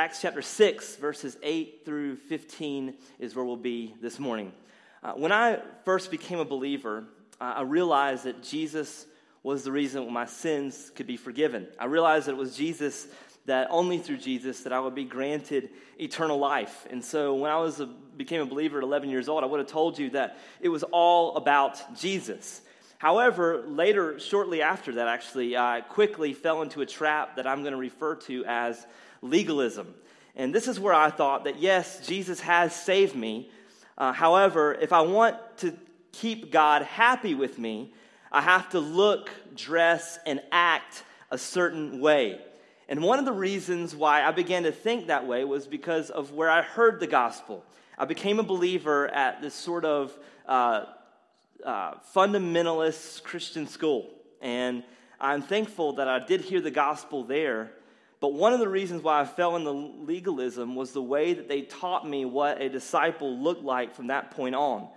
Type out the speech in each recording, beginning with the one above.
Acts chapter 6, verses 8 through 15 is where we'll be this morning. Uh, when I first became a believer, uh, I realized that Jesus was the reason my sins could be forgiven. I realized that it was Jesus that only through Jesus that I would be granted eternal life. And so when I was a, became a believer at 11 years old, I would have told you that it was all about Jesus. However, later, shortly after that, actually, I quickly fell into a trap that I'm going to refer to as legalism. And this is where I thought that yes, Jesus has saved me. Uh, however, if I want to keep God happy with me, I have to look, dress, and act a certain way. And one of the reasons why I began to think that way was because of where I heard the gospel. I became a believer at this sort of uh, uh, fundamentalist Christian school. And I'm thankful that I did hear the gospel there. But one of the reasons why I fell into legalism was the way that they taught me what a disciple looked like from that point on.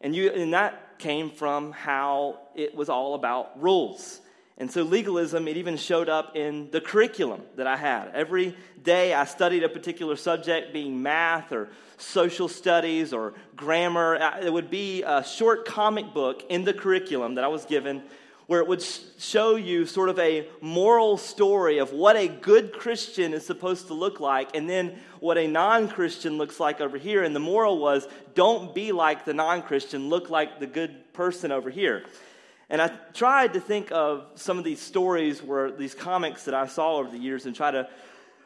And, you, and that came from how it was all about rules. And so legalism, it even showed up in the curriculum that I had. Every day I studied a particular subject, being math or social studies or grammar. It would be a short comic book in the curriculum that I was given where it would show you sort of a moral story of what a good Christian is supposed to look like, and then what a non Christian looks like over here. And the moral was don't be like the non Christian, look like the good person over here. And I tried to think of some of these stories where these comics that I saw over the years and try to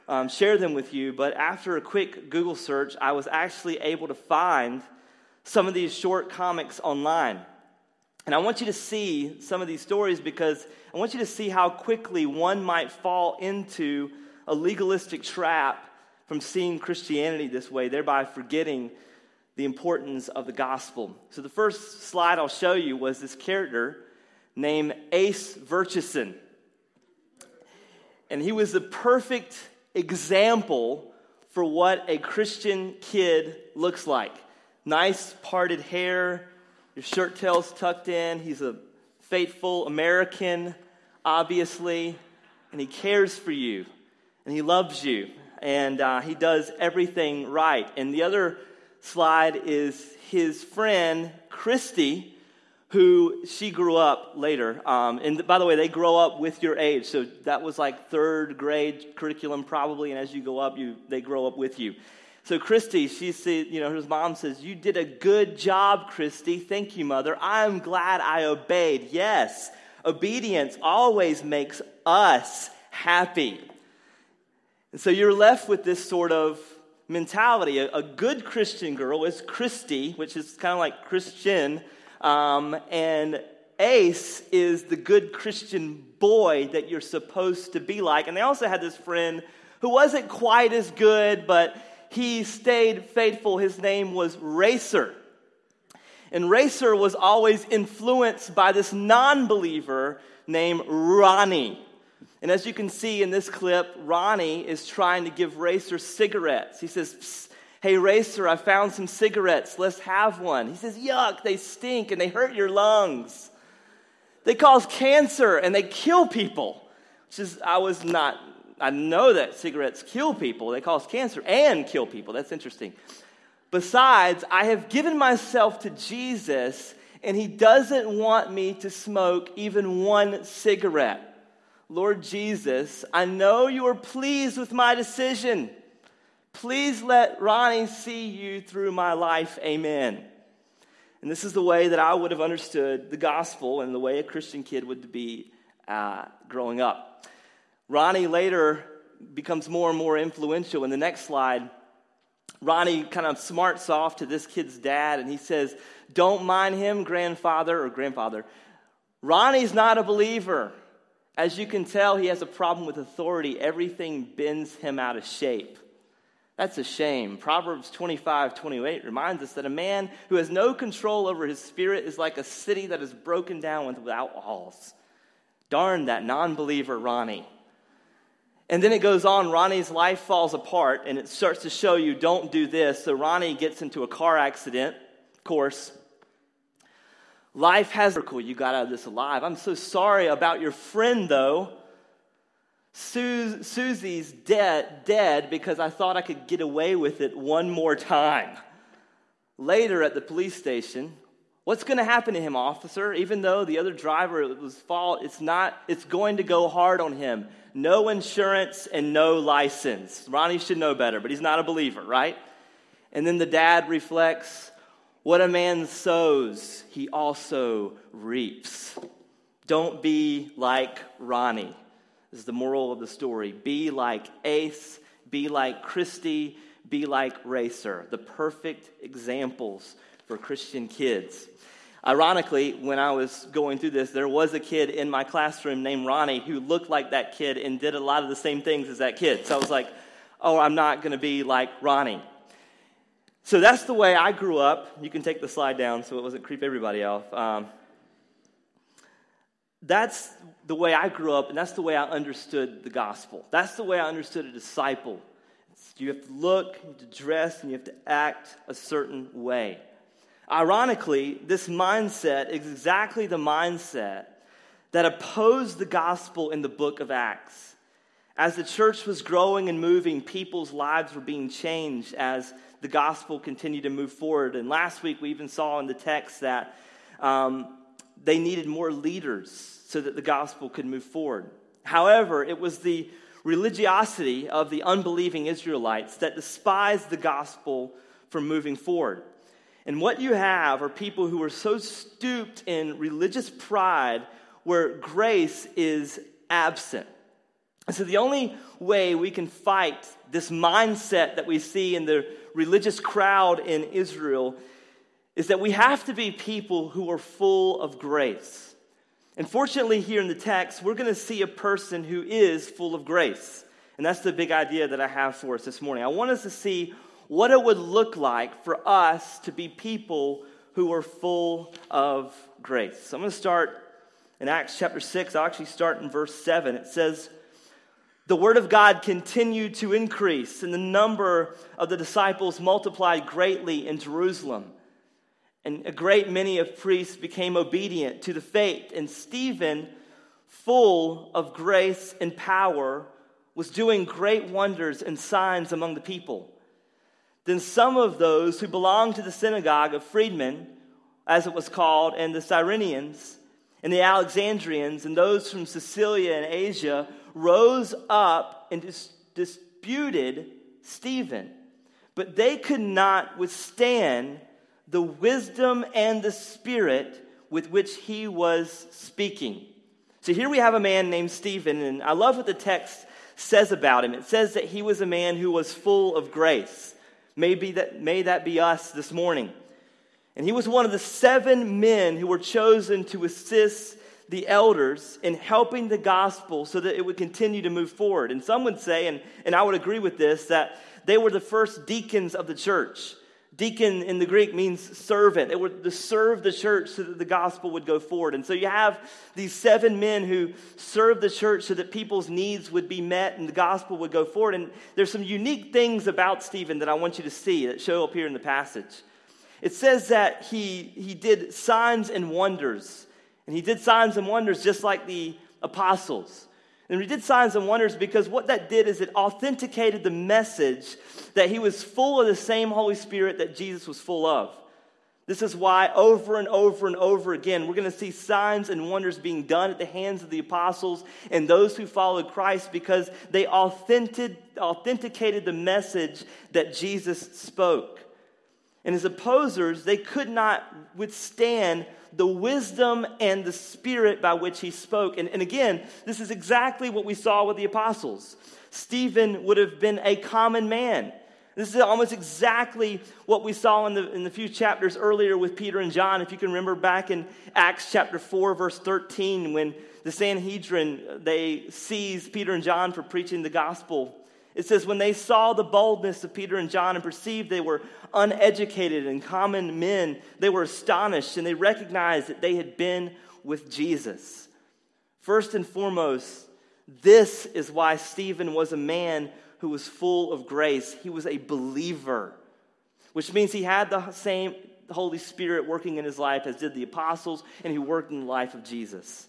um, share them with you. But after a quick Google search, I was actually able to find some of these short comics online. And I want you to see some of these stories because I want you to see how quickly one might fall into a legalistic trap from seeing Christianity this way, thereby forgetting the importance of the gospel. So, the first slide I'll show you was this character named Ace Verchison. And he was the perfect example for what a Christian kid looks like. Nice parted hair, your shirt tail's tucked in. He's a faithful American, obviously, and he cares for you and he loves you and uh, he does everything right. And the other slide is his friend, Christy who she grew up later. Um, and by the way, they grow up with your age. So that was like third grade curriculum probably. And as you go up, you, they grow up with you. So Christy, she said, you know, his mom says, you did a good job, Christy. Thank you, mother. I'm glad I obeyed. Yes, obedience always makes us happy. And so you're left with this sort of mentality. A, a good Christian girl is Christy, which is kind of like Christian, um, and Ace is the good Christian boy that you're supposed to be like. And they also had this friend who wasn't quite as good, but he stayed faithful. His name was Racer. And Racer was always influenced by this non believer named Ronnie. And as you can see in this clip, Ronnie is trying to give Racer cigarettes. He says, Hey, racer, I found some cigarettes. Let's have one. He says, Yuck, they stink and they hurt your lungs. They cause cancer and they kill people. Which is, I was not, I know that cigarettes kill people. They cause cancer and kill people. That's interesting. Besides, I have given myself to Jesus and he doesn't want me to smoke even one cigarette. Lord Jesus, I know you are pleased with my decision. Please let Ronnie see you through my life. Amen. And this is the way that I would have understood the gospel and the way a Christian kid would be uh, growing up. Ronnie later becomes more and more influential. In the next slide, Ronnie kind of smarts off to this kid's dad and he says, Don't mind him, grandfather or grandfather. Ronnie's not a believer. As you can tell, he has a problem with authority. Everything bends him out of shape. That's a shame. Proverbs 25, 28 reminds us that a man who has no control over his spirit is like a city that is broken down without walls. Darn that non believer Ronnie. And then it goes on, Ronnie's life falls apart, and it starts to show you don't do this. So Ronnie gets into a car accident, of course. Life has miracle. You got out of this alive. I'm so sorry about your friend, though. Susie's dead, dead because I thought I could get away with it one more time. Later at the police station, what's going to happen to him, officer? Even though the other driver was fault, it's not, it's going to go hard on him. No insurance and no license. Ronnie should know better, but he's not a believer, right? And then the dad reflects, what a man sows, he also reaps. Don't be like Ronnie This is the moral of the story. Be like Ace, be like Christy, be like Racer, the perfect examples for Christian kids. Ironically, when I was going through this, there was a kid in my classroom named Ronnie who looked like that kid and did a lot of the same things as that kid. So I was like, oh, I'm not going to be like Ronnie. So that's the way I grew up. You can take the slide down so it doesn't creep everybody off. Um, that's the way I grew up, and that's the way I understood the gospel. That's the way I understood a disciple. You have to look, you have to dress, and you have to act a certain way. Ironically, this mindset is exactly the mindset that opposed the gospel in the book of Acts. As the church was growing and moving, people's lives were being changed as the gospel continued to move forward. And last week, we even saw in the text that um, they needed more leaders so that the gospel could move forward. However, it was the religiosity of the unbelieving Israelites that despised the gospel from moving forward. And what you have are people who are so stooped in religious pride where grace is absent. And so the only way we can fight this mindset that we see in the religious crowd in Israel is that we have to be people who are full of grace. And fortunately, here in the text, we're going to see a person who is full of grace. And that's the big idea that I have for us this morning. I want us to see what it would look like for us to be people who are full of grace. So I'm going to start in Acts chapter 6. I'll actually start in verse 7. It says, The word of God continued to increase, and the number of the disciples multiplied greatly in Jerusalem. And a great many of priests became obedient to the faith. And Stephen, full of grace and power, was doing great wonders and signs among the people. Then some of those who belonged to the synagogue of freedmen, as it was called, and the Cyrenians, and the Alexandrians, and those from Cilicia and Asia, rose up and dis- disputed Stephen. But they could not withstand the wisdom and the spirit with which he was speaking. So here we have a man named Stephen, and I love what the text says about him. It says that he was a man who was full of grace. Maybe that, may that be us this morning. And he was one of the seven men who were chosen to assist the elders in helping the gospel so that it would continue to move forward. And some would say, and, and I would agree with this, that they were the first deacons of the church. Deacon in the Greek means servant. It would to serve the church so that the gospel would go forward. And so you have these seven men who serve the church so that people's needs would be met and the gospel would go forward. And there's some unique things about Stephen that I want you to see that show up here in the passage. It says that he, he did signs and wonders. And he did signs and wonders just like the apostles. And we did signs and wonders because what that did is it authenticated the message that he was full of the same Holy Spirit that Jesus was full of. This is why over and over and over again, we're going to see signs and wonders being done at the hands of the apostles and those who followed Christ because they authenticated the message that Jesus spoke. And his opposers, they could not withstand the wisdom and the spirit by which he spoke. And, and again, this is exactly what we saw with the apostles. Stephen would have been a common man. This is almost exactly what we saw in the, in the few chapters earlier with Peter and John. If you can remember back in Acts chapter 4, verse 13, when the Sanhedrin, they seized Peter and John for preaching the gospel. It says, when they saw the boldness of Peter and John and perceived they were uneducated and common men, they were astonished and they recognized that they had been with Jesus. First and foremost, this is why Stephen was a man who was full of grace. He was a believer, which means he had the same Holy Spirit working in his life as did the apostles, and he worked in the life of Jesus.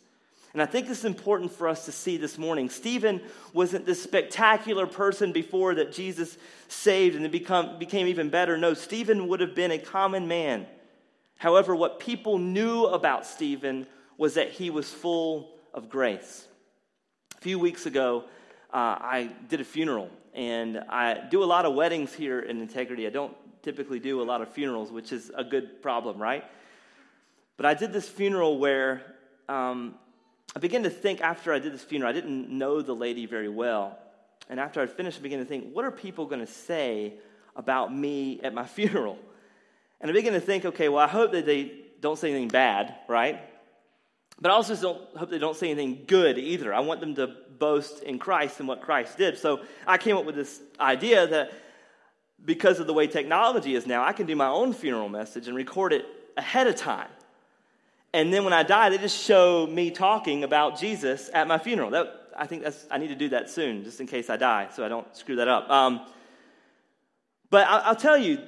And I think it's important for us to see this morning. Stephen wasn't this spectacular person before that Jesus saved and become, became even better. No, Stephen would have been a common man. However, what people knew about Stephen was that he was full of grace. A few weeks ago, uh, I did a funeral, and I do a lot of weddings here in Integrity. I don't typically do a lot of funerals, which is a good problem, right? But I did this funeral where um, I began to think after I did this funeral, I didn't know the lady very well. And after I finished, I began to think, what are people going to say about me at my funeral? And I began to think, okay, well, I hope that they don't say anything bad, right? But I also don't hope they don't say anything good either. I want them to boast in Christ and what Christ did. So I came up with this idea that because of the way technology is now, I can do my own funeral message and record it ahead of time. And then when I die, they just show me talking about Jesus at my funeral. That, I think that's, I need to do that soon, just in case I die, so I don't screw that up. Um, but I, I'll tell you,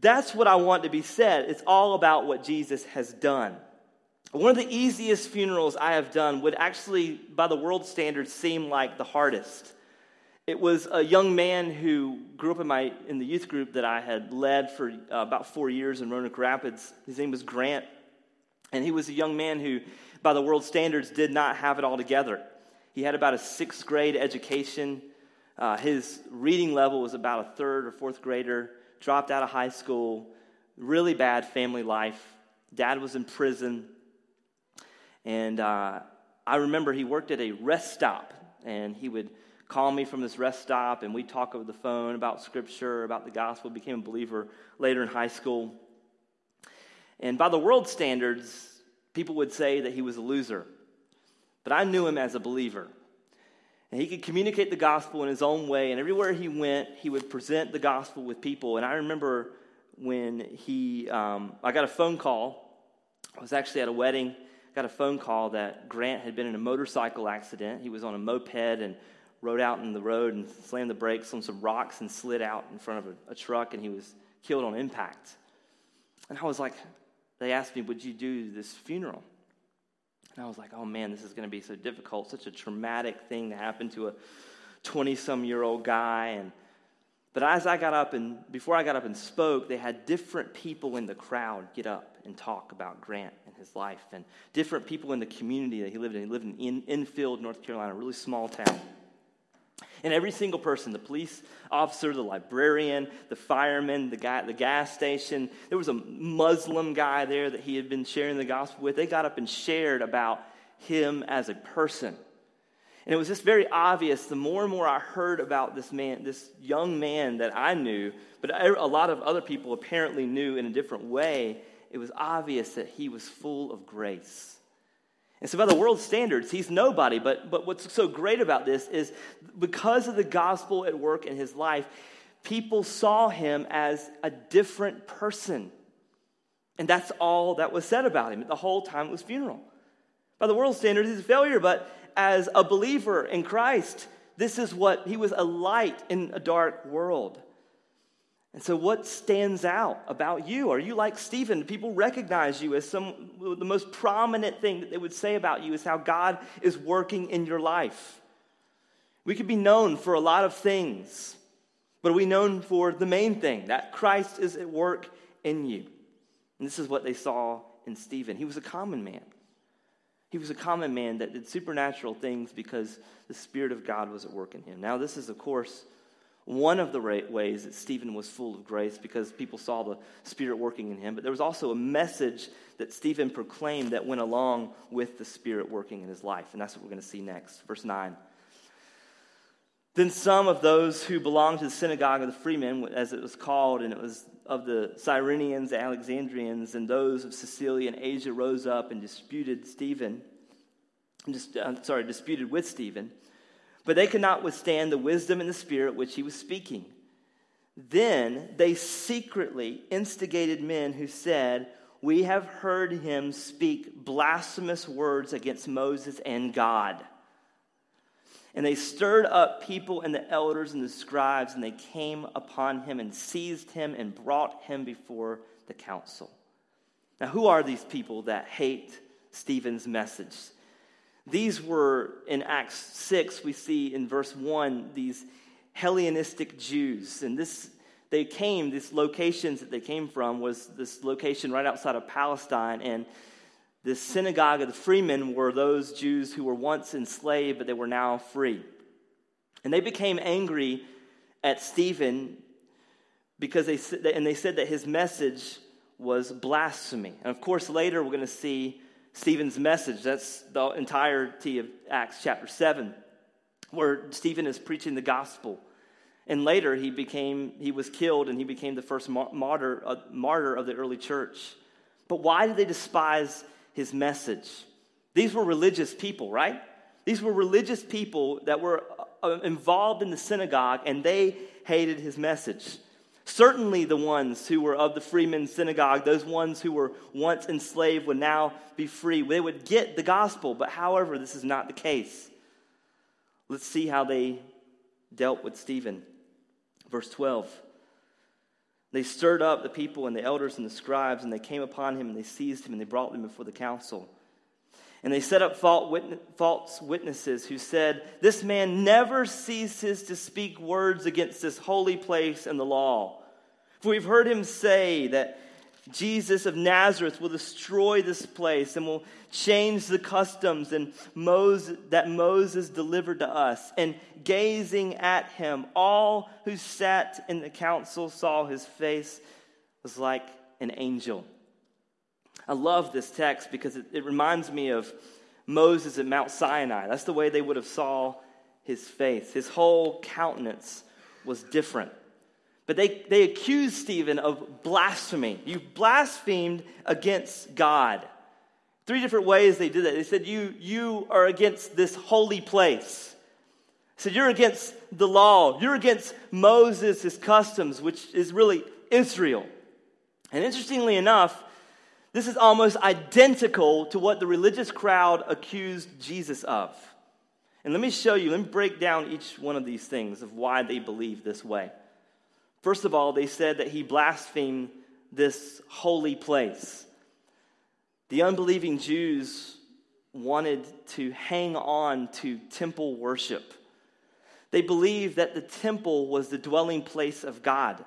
that's what I want to be said. It's all about what Jesus has done. One of the easiest funerals I have done would actually, by the world standards, seem like the hardest. It was a young man who grew up in, my, in the youth group that I had led for uh, about four years in Roanoke Rapids. His name was Grant. And he was a young man who, by the world standards, did not have it all together. He had about a sixth grade education. Uh, his reading level was about a third or fourth grader, dropped out of high school, really bad family life. Dad was in prison. And uh, I remember he worked at a rest stop, and he would call me from this rest stop, and we'd talk over the phone about scripture, about the gospel, became a believer later in high school. And by the world standards, people would say that he was a loser. But I knew him as a believer. And he could communicate the gospel in his own way. And everywhere he went, he would present the gospel with people. And I remember when he, um, I got a phone call. I was actually at a wedding. I Got a phone call that Grant had been in a motorcycle accident. He was on a moped and rode out in the road and slammed the brakes on some rocks and slid out in front of a, a truck, and he was killed on impact. And I was like, they asked me, Would you do this funeral? And I was like, Oh man, this is going to be so difficult, such a traumatic thing to happen to a 20 some year old guy. And, but as I got up and before I got up and spoke, they had different people in the crowd get up and talk about Grant and his life, and different people in the community that he lived in. He lived in Enfield, North Carolina, a really small town. And every single person the police officer, the librarian, the fireman, the guy at the gas station there was a Muslim guy there that he had been sharing the gospel with. They got up and shared about him as a person. And it was just very obvious the more and more I heard about this man, this young man that I knew, but a lot of other people apparently knew in a different way, it was obvious that he was full of grace. And so, by the world's standards, he's nobody. But, but what's so great about this is because of the gospel at work in his life, people saw him as a different person. And that's all that was said about him the whole time it was funeral. By the world's standards, he's a failure, but as a believer in Christ, this is what he was a light in a dark world. And so, what stands out about you? Are you like Stephen? People recognize you as some the most prominent thing that they would say about you is how God is working in your life? We could be known for a lot of things, but are we known for the main thing that Christ is at work in you? And this is what they saw in Stephen. He was a common man. He was a common man that did supernatural things because the Spirit of God was at work in him. Now, this is, of course, one of the ways that Stephen was full of grace because people saw the Spirit working in him. But there was also a message that Stephen proclaimed that went along with the Spirit working in his life. And that's what we're going to see next. Verse 9. Then some of those who belonged to the synagogue of the freemen, as it was called, and it was of the Cyrenians, the Alexandrians, and those of Cilicia and Asia rose up and disputed Stephen. Just, uh, sorry, disputed with Stephen but they could not withstand the wisdom and the spirit which he was speaking. Then they secretly instigated men who said, We have heard him speak blasphemous words against Moses and God. And they stirred up people and the elders and the scribes, and they came upon him and seized him and brought him before the council. Now, who are these people that hate Stephen's message? These were in Acts 6, we see in verse 1, these Hellenistic Jews. And this they came, these locations that they came from was this location right outside of Palestine. And the synagogue of the freemen were those Jews who were once enslaved, but they were now free. And they became angry at Stephen because they, and they said that his message was blasphemy. And of course, later we're going to see Stephen's message. That's the entirety of Acts chapter 7, where Stephen is preaching the gospel. And later he became, he was killed and he became the first martyr, uh, martyr of the early church. But why did they despise his message? These were religious people, right? These were religious people that were uh, involved in the synagogue and they hated his message. Certainly, the ones who were of the freemen's synagogue, those ones who were once enslaved, would now be free. They would get the gospel, but however, this is not the case. Let's see how they dealt with Stephen. Verse 12. They stirred up the people and the elders and the scribes, and they came upon him and they seized him and they brought him before the council. And they set up false witnesses who said, This man never ceases to speak words against this holy place and the law. For we've heard him say that Jesus of Nazareth will destroy this place and will change the customs and Moses, that Moses delivered to us. And gazing at him, all who sat in the council saw his face was like an angel. I love this text because it, it reminds me of Moses at Mount Sinai. That's the way they would have saw his face. His whole countenance was different. But they, they accused Stephen of blasphemy. You blasphemed against God. Three different ways they did that. They said, You, you are against this holy place. Said, You're against the law. You're against Moses' customs, which is really Israel. And interestingly enough, this is almost identical to what the religious crowd accused Jesus of. And let me show you, let me break down each one of these things of why they believe this way. First of all, they said that he blasphemed this holy place. The unbelieving Jews wanted to hang on to temple worship. They believed that the temple was the dwelling place of God.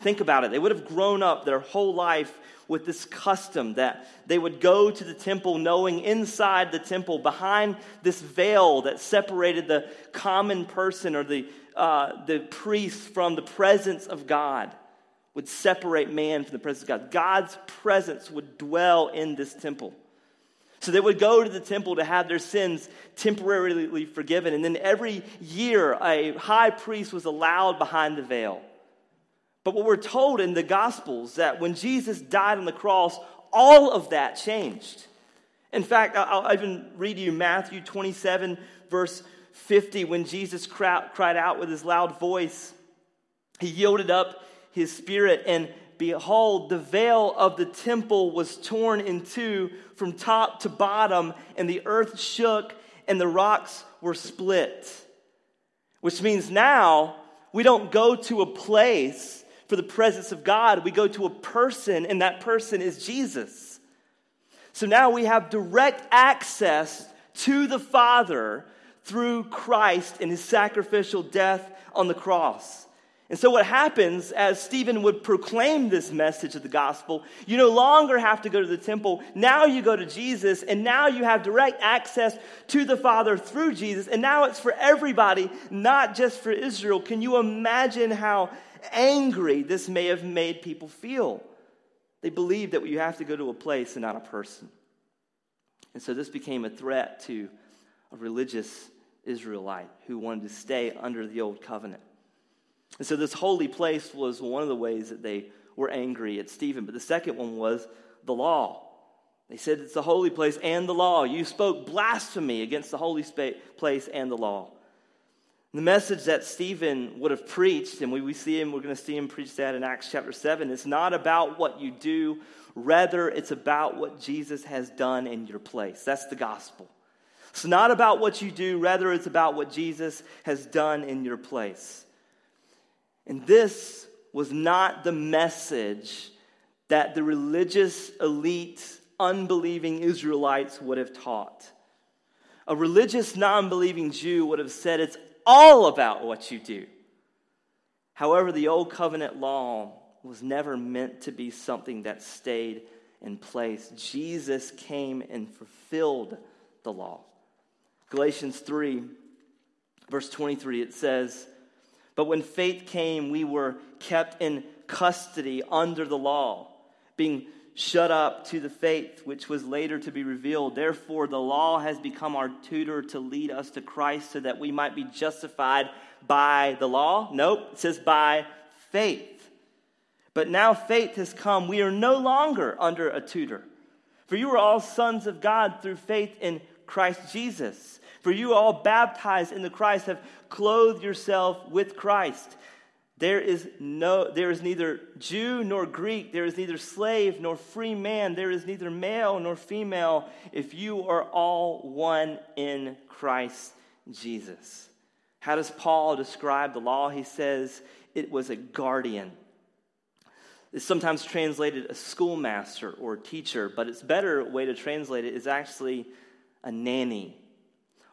Think about it. They would have grown up their whole life with this custom that they would go to the temple knowing inside the temple, behind this veil that separated the common person or the, uh, the priest from the presence of God, would separate man from the presence of God. God's presence would dwell in this temple. So they would go to the temple to have their sins temporarily forgiven. And then every year, a high priest was allowed behind the veil. But what we're told in the Gospels that when Jesus died on the cross, all of that changed. In fact, I'll even read you Matthew 27, verse 50, when Jesus cried out with his loud voice. He yielded up his spirit, and behold, the veil of the temple was torn in two from top to bottom, and the earth shook, and the rocks were split. Which means now we don't go to a place for the presence of God, we go to a person, and that person is Jesus. So now we have direct access to the Father through Christ and his sacrificial death on the cross. And so, what happens as Stephen would proclaim this message of the gospel, you no longer have to go to the temple. Now you go to Jesus, and now you have direct access to the Father through Jesus. And now it's for everybody, not just for Israel. Can you imagine how angry this may have made people feel. They believed that you have to go to a place and not a person. And so this became a threat to a religious Israelite who wanted to stay under the old covenant. And so this holy place was one of the ways that they were angry at Stephen. But the second one was the law. They said it's the holy place and the law. You spoke blasphemy against the holy place and the law. The message that Stephen would have preached, and we, we see him, we're going to see him preach that in Acts chapter 7, it's not about what you do, rather, it's about what Jesus has done in your place. That's the gospel. It's not about what you do, rather, it's about what Jesus has done in your place. And this was not the message that the religious elite, unbelieving Israelites would have taught. A religious, non believing Jew would have said it's all about what you do. However, the Old Covenant law was never meant to be something that stayed in place. Jesus came and fulfilled the law. Galatians 3, verse 23, it says, But when faith came, we were kept in custody under the law, being shut up to the faith which was later to be revealed. Therefore, the law has become our tutor to lead us to Christ so that we might be justified by the law. Nope, it says by faith. But now faith has come. We are no longer under a tutor. For you are all sons of God through faith in Christ Jesus. For you all baptized in the Christ have clothed yourself with Christ. There is, no, there is neither Jew nor Greek. There is neither slave nor free man. There is neither male nor female if you are all one in Christ Jesus. How does Paul describe the law? He says it was a guardian. It's sometimes translated a schoolmaster or teacher, but its better way to translate it is actually a nanny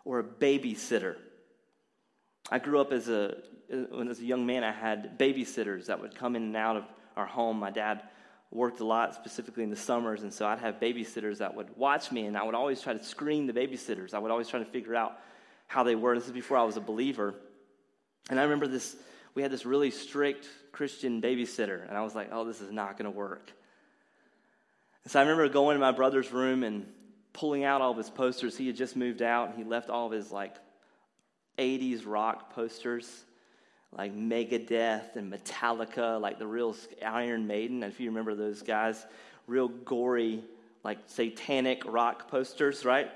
or a babysitter. I grew up as a Uh, when I was a young man, I had babysitters that would come in and out of our home. My dad worked a lot, specifically in the summers, and so I'd have babysitters that would watch me, and I would always try to screen the babysitters. I would always try to figure out how they were. This is before I was a believer. And I remember this, we had this really strict Christian babysitter, and I was like, oh, this is not going to work. And so I remember going to my brother's room and pulling out all of his posters. He had just moved out, and he left all of his like 80s rock posters like Megadeth and Metallica, like the real Iron Maiden, if you remember those guys, real gory, like satanic rock posters, right?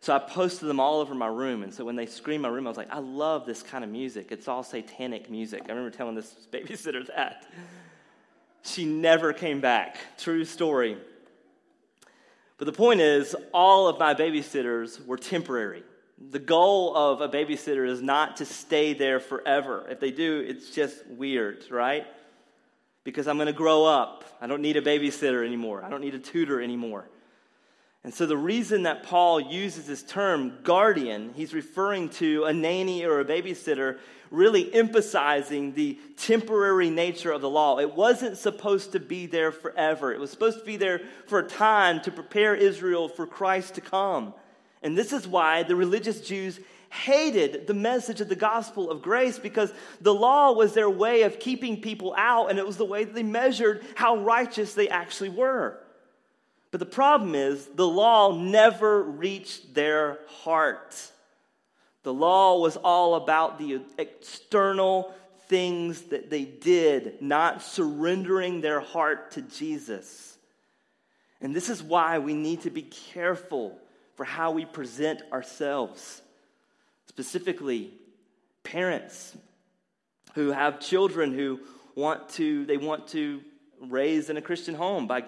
So I posted them all over my room. And so when they screamed my room, I was like, I love this kind of music. It's all satanic music. I remember telling this babysitter that. She never came back. True story. But the point is, all of my babysitters were temporary. The goal of a babysitter is not to stay there forever. If they do, it's just weird, right? Because I'm going to grow up. I don't need a babysitter anymore. I don't need a tutor anymore. And so, the reason that Paul uses this term guardian, he's referring to a nanny or a babysitter, really emphasizing the temporary nature of the law. It wasn't supposed to be there forever, it was supposed to be there for a time to prepare Israel for Christ to come. And this is why the religious Jews hated the message of the gospel of grace because the law was their way of keeping people out, and it was the way that they measured how righteous they actually were. But the problem is, the law never reached their heart. The law was all about the external things that they did, not surrendering their heart to Jesus. And this is why we need to be careful for how we present ourselves. Specifically, parents who have children who want to they want to raise in a Christian home by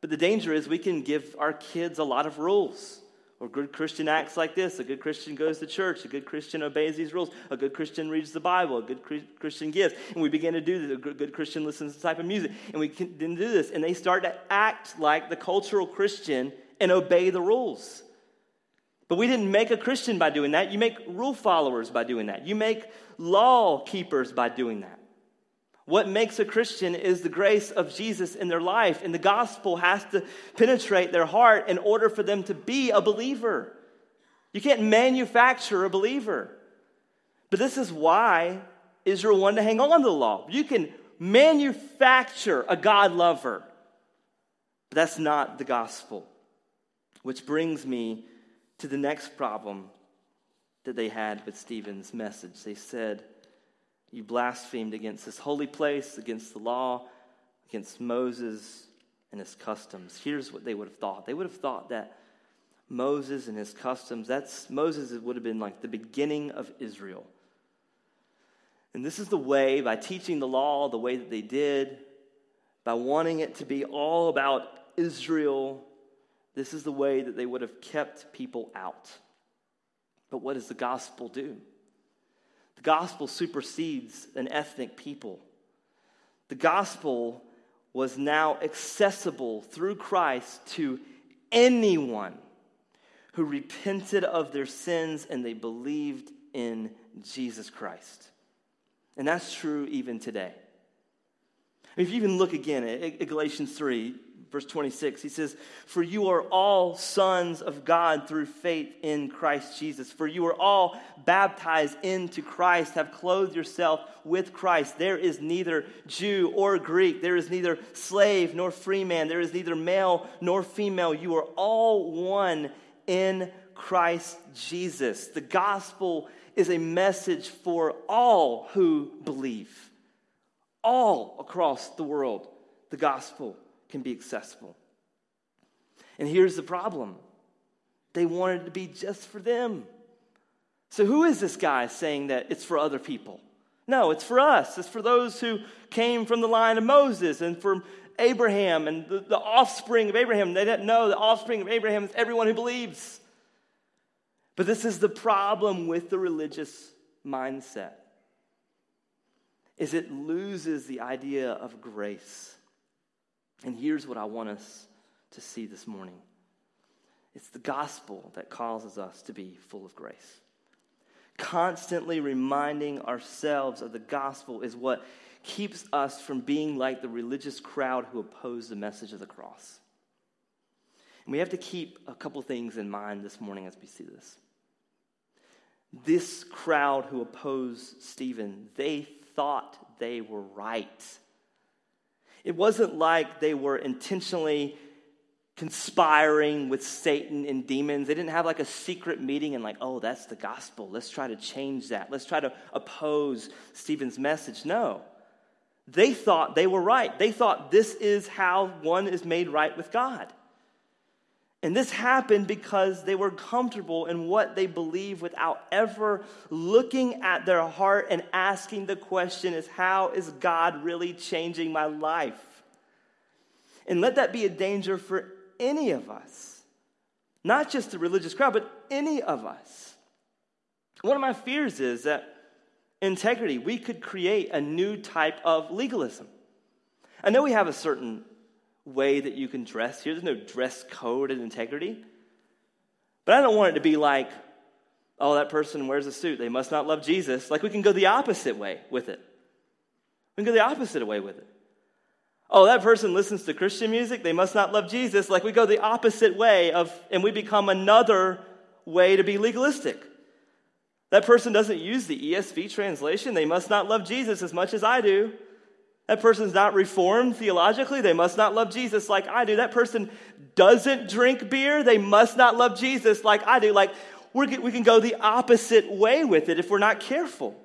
but the danger is we can give our kids a lot of rules. Or good Christian acts like this. A good Christian goes to church. A good Christian obeys these rules. A good Christian reads the Bible. A good Christian gives. And we begin to do this. A good Christian listens to this type of music. And we can do this. And they start to act like the cultural Christian and obey the rules. But we didn't make a Christian by doing that. You make rule followers by doing that. You make law keepers by doing that. What makes a Christian is the grace of Jesus in their life, and the gospel has to penetrate their heart in order for them to be a believer. You can't manufacture a believer. But this is why Israel wanted to hang on to the law. You can manufacture a God lover, but that's not the gospel. Which brings me to the next problem that they had with Stephen's message. They said, You blasphemed against this holy place, against the law, against Moses and his customs. Here's what they would have thought they would have thought that Moses and his customs, that's Moses would have been like the beginning of Israel. And this is the way, by teaching the law the way that they did, by wanting it to be all about Israel this is the way that they would have kept people out. But what does the gospel do? The gospel supersedes an ethnic people. The gospel was now accessible through Christ to anyone who repented of their sins and they believed in Jesus Christ. And that's true even today. If you even look again at Galatians 3, verse 26, he says, For you are all sons of God through faith in Christ Jesus. For you are all baptized into Christ, have clothed yourself with Christ. There is neither Jew or Greek, there is neither slave nor free man, there is neither male nor female. You are all one in Christ Jesus. The gospel is a message for all who believe. All across the world, the gospel can be accessible. And here's the problem they wanted to be just for them. So, who is this guy saying that it's for other people? No, it's for us. It's for those who came from the line of Moses and from Abraham and the, the offspring of Abraham. They didn't know the offspring of Abraham is everyone who believes. But this is the problem with the religious mindset is it loses the idea of grace. And here's what I want us to see this morning. It's the gospel that causes us to be full of grace. Constantly reminding ourselves of the gospel is what keeps us from being like the religious crowd who oppose the message of the cross. And we have to keep a couple things in mind this morning as we see this. This crowd who opposed Stephen, they thought they were right. It wasn't like they were intentionally conspiring with Satan and demons. They didn't have like a secret meeting and, like, oh, that's the gospel. Let's try to change that. Let's try to oppose Stephen's message. No. They thought they were right. They thought this is how one is made right with God. And this happened because they were comfortable in what they believe without ever looking at their heart and asking the question is how is God really changing my life? And let that be a danger for any of us. Not just the religious crowd, but any of us. One of my fears is that integrity, we could create a new type of legalism. I know we have a certain way that you can dress here. There's no dress code and integrity. But I don't want it to be like, oh, that person wears a suit. They must not love Jesus. Like we can go the opposite way with it. We can go the opposite way with it. Oh, that person listens to Christian music. They must not love Jesus. Like we go the opposite way of, and we become another way to be legalistic. That person doesn't use the ESV translation. They must not love Jesus as much as I do. That person's not reformed theologically. They must not love Jesus like I do. That person doesn't drink beer. They must not love Jesus like I do. Like, we can go the opposite way with it if we're not careful.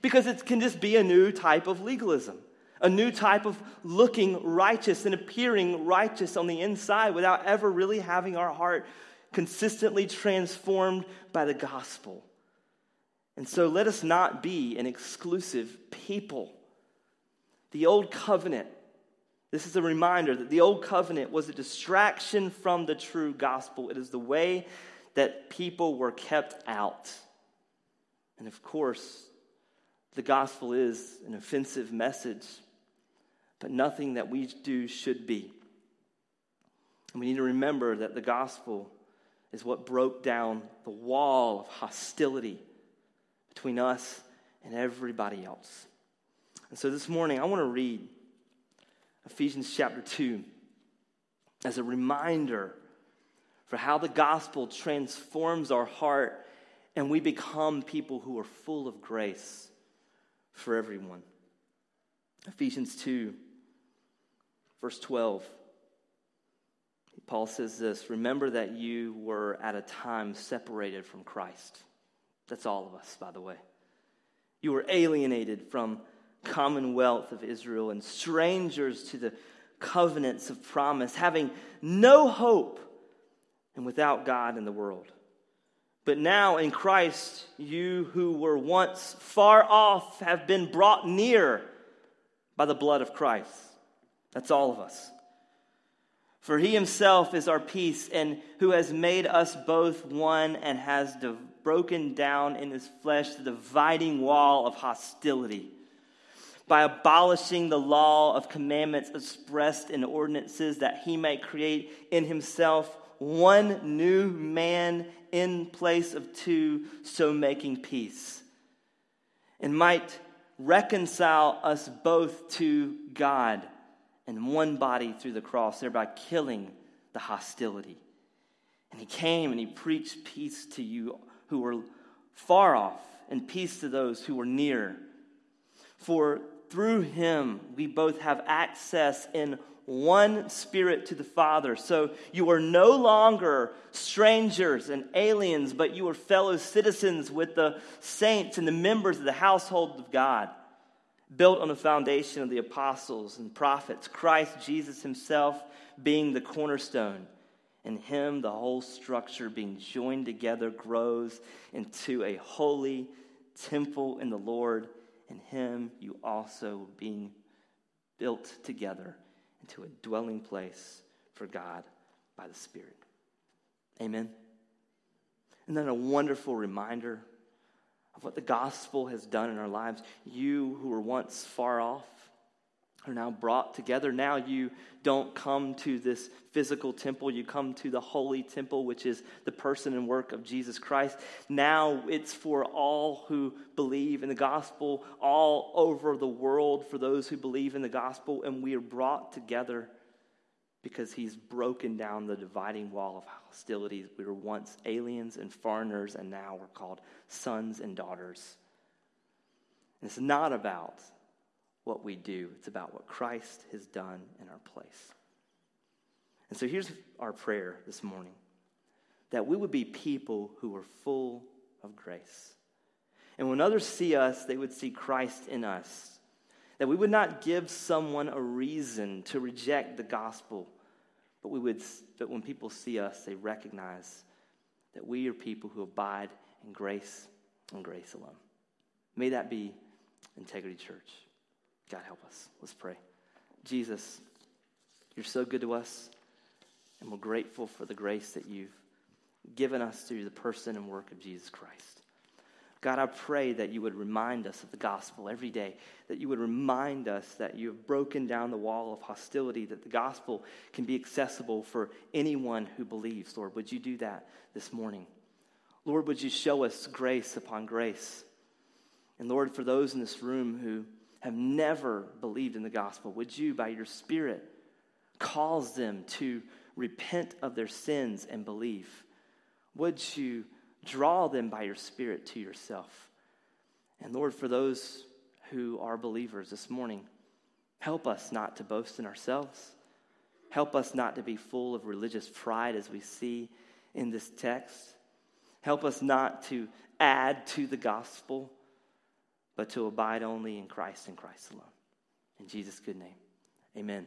Because it can just be a new type of legalism, a new type of looking righteous and appearing righteous on the inside without ever really having our heart consistently transformed by the gospel. And so let us not be an exclusive people. The old covenant, this is a reminder that the old covenant was a distraction from the true gospel. It is the way that people were kept out. And of course, the gospel is an offensive message, but nothing that we do should be. And we need to remember that the gospel is what broke down the wall of hostility between us and everybody else. And so this morning, I want to read Ephesians chapter 2 as a reminder for how the gospel transforms our heart and we become people who are full of grace for everyone. Ephesians 2, verse 12. Paul says this Remember that you were at a time separated from Christ. That's all of us, by the way. You were alienated from commonwealth of Israel and strangers to the covenants of promise, having no hope and without God in the world. But now in Christ, you who were once far off have been brought near by the blood of Christ. That's all of us. For he himself is our peace, and who has made us both one and has broken down in his flesh the dividing wall of hostility by abolishing the law of commandments expressed in ordinances, that he might create in himself one new man in place of two, so making peace, and might reconcile us both to God in one body through the cross, thereby killing the hostility. And he came and he preached peace to you who were far off and peace to those who were near. For through him we both have access in one spirit to the Father. So you are no longer strangers and aliens, but you are fellow citizens with the saints and the members of the household of God, built on the foundation of the apostles and prophets, Christ Jesus himself being the cornerstone. In him, the whole structure being joined together grows into a holy temple in the Lord. In him, you also being built together into a dwelling place for God by the Spirit. Amen. And then a wonderful reminder of what the gospel has done in our lives. You who were once far off, are now brought together. Now you don't come to this physical temple, you come to the holy temple, which is the person and work of Jesus Christ. Now it's for all who believe in the gospel, all over the world, for those who believe in the gospel, and we are brought together because he's broken down the dividing wall of hostility. We were once aliens and foreigners, and now we're called sons and daughters. And it's not about what we do, it's about what Christ has done in our place. And so here's our prayer this morning that we would be people who are full of grace. And when others see us, they would see Christ in us. That we would not give someone a reason to reject the gospel, but we would that when people see us, they recognize that we are people who abide in grace and grace alone. May that be Integrity Church. God, help us. Let's pray. Jesus, you're so good to us, and we're grateful for the grace that you've given us through the person and work of Jesus Christ. God, I pray that you would remind us of the gospel every day, that you would remind us that you have broken down the wall of hostility, that the gospel can be accessible for anyone who believes. Lord, would you do that this morning? Lord, would you show us grace upon grace? And Lord, for those in this room who have never believed in the gospel, would you, by your Spirit, cause them to repent of their sins and believe? Would you draw them by your Spirit to yourself? And Lord, for those who are believers this morning, help us not to boast in ourselves. Help us not to be full of religious pride as we see in this text. Help us not to add to the gospel but to abide only in Christ and Christ alone. In Jesus' good name, amen.